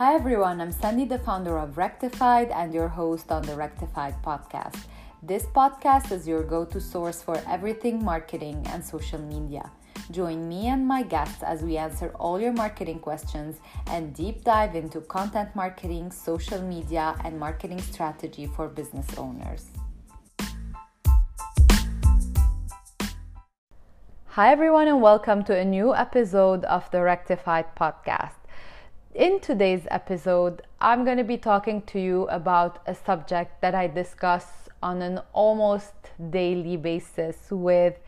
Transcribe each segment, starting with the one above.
Hi everyone, I'm Sandy, the founder of Rectified and your host on the Rectified podcast. This podcast is your go to source for everything marketing and social media. Join me and my guests as we answer all your marketing questions and deep dive into content marketing, social media, and marketing strategy for business owners. Hi, everyone, and welcome to a new episode of the Rectified podcast. In today's episode, I'm going to be talking to you about a subject that I discuss on an almost daily basis with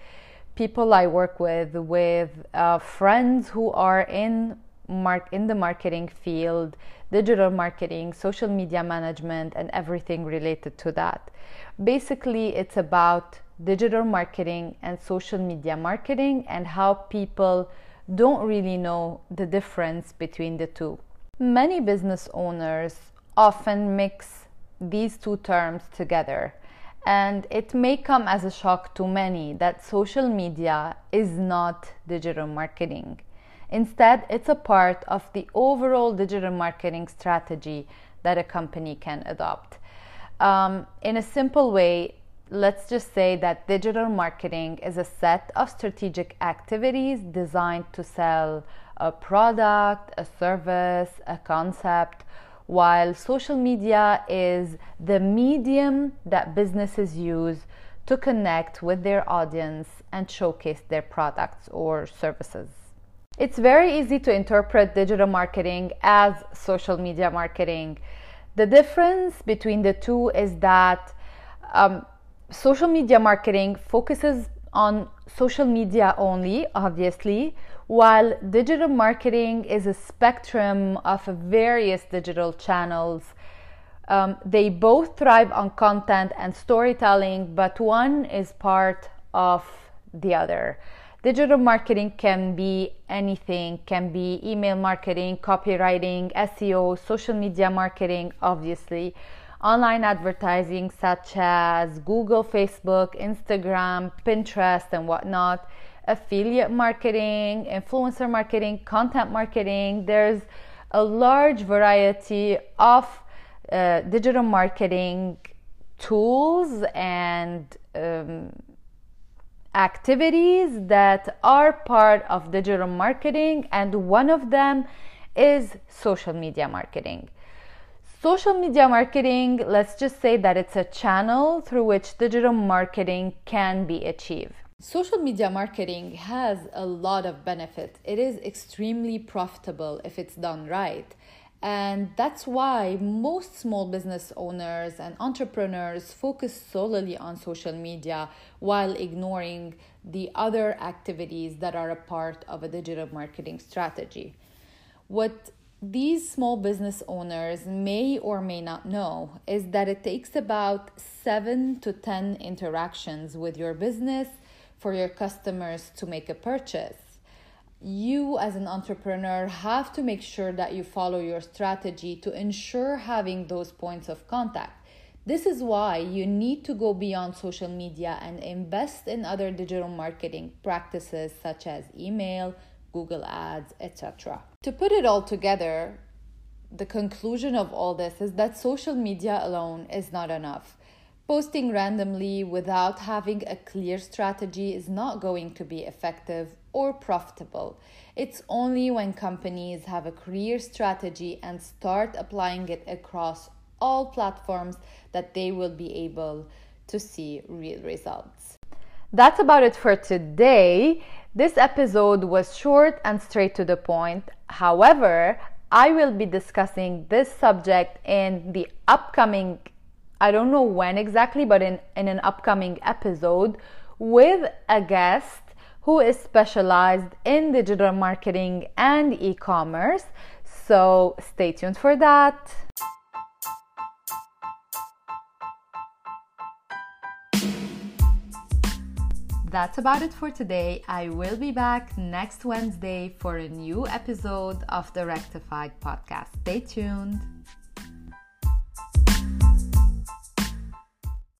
people I work with, with uh, friends who are in mark in the marketing field, digital marketing, social media management, and everything related to that. Basically, it's about digital marketing and social media marketing and how people don't really know the difference between the two. Many business owners often mix these two terms together, and it may come as a shock to many that social media is not digital marketing. Instead, it's a part of the overall digital marketing strategy that a company can adopt. Um, in a simple way, let's just say that digital marketing is a set of strategic activities designed to sell a product, a service, a concept, while social media is the medium that businesses use to connect with their audience and showcase their products or services. It's very easy to interpret digital marketing as social media marketing. The difference between the two is that um, social media marketing focuses on social media only, obviously, while digital marketing is a spectrum of various digital channels. Um, they both thrive on content and storytelling, but one is part of the other. Digital marketing can be anything, can be email marketing, copywriting, SEO, social media marketing, obviously online advertising such as Google, Facebook, Instagram, Pinterest, and whatnot, affiliate marketing, influencer marketing, content marketing. There's a large variety of uh, digital marketing tools and um, activities that are part of digital marketing, and one of them is social media marketing. Social media marketing, let's just say that it's a channel through which digital marketing can be achieved. Social media marketing has a lot of benefit. It is extremely profitable if it's done right. And that's why most small business owners and entrepreneurs focus solely on social media while ignoring the other activities that are a part of a digital marketing strategy. What these small business owners may or may not know is that it takes about seven to 10 interactions with your business for your customers to make a purchase. You, as an entrepreneur, have to make sure that you follow your strategy to ensure having those points of contact. This is why you need to go beyond social media and invest in other digital marketing practices such as email, Google Ads, etc. To put it all together, the conclusion of all this is that social media alone is not enough. Posting randomly without having a clear strategy is not going to be effective or profitable. It's only when companies have a clear strategy and start applying it across all platforms that they will be able to see real results. That's about it for today. This episode was short and straight to the point. However, I will be discussing this subject in the upcoming, I don't know when exactly, but in, in an upcoming episode with a guest who is specialized in digital marketing and e commerce. So stay tuned for that. That's about it for today. I will be back next Wednesday for a new episode of the Rectified podcast. Stay tuned.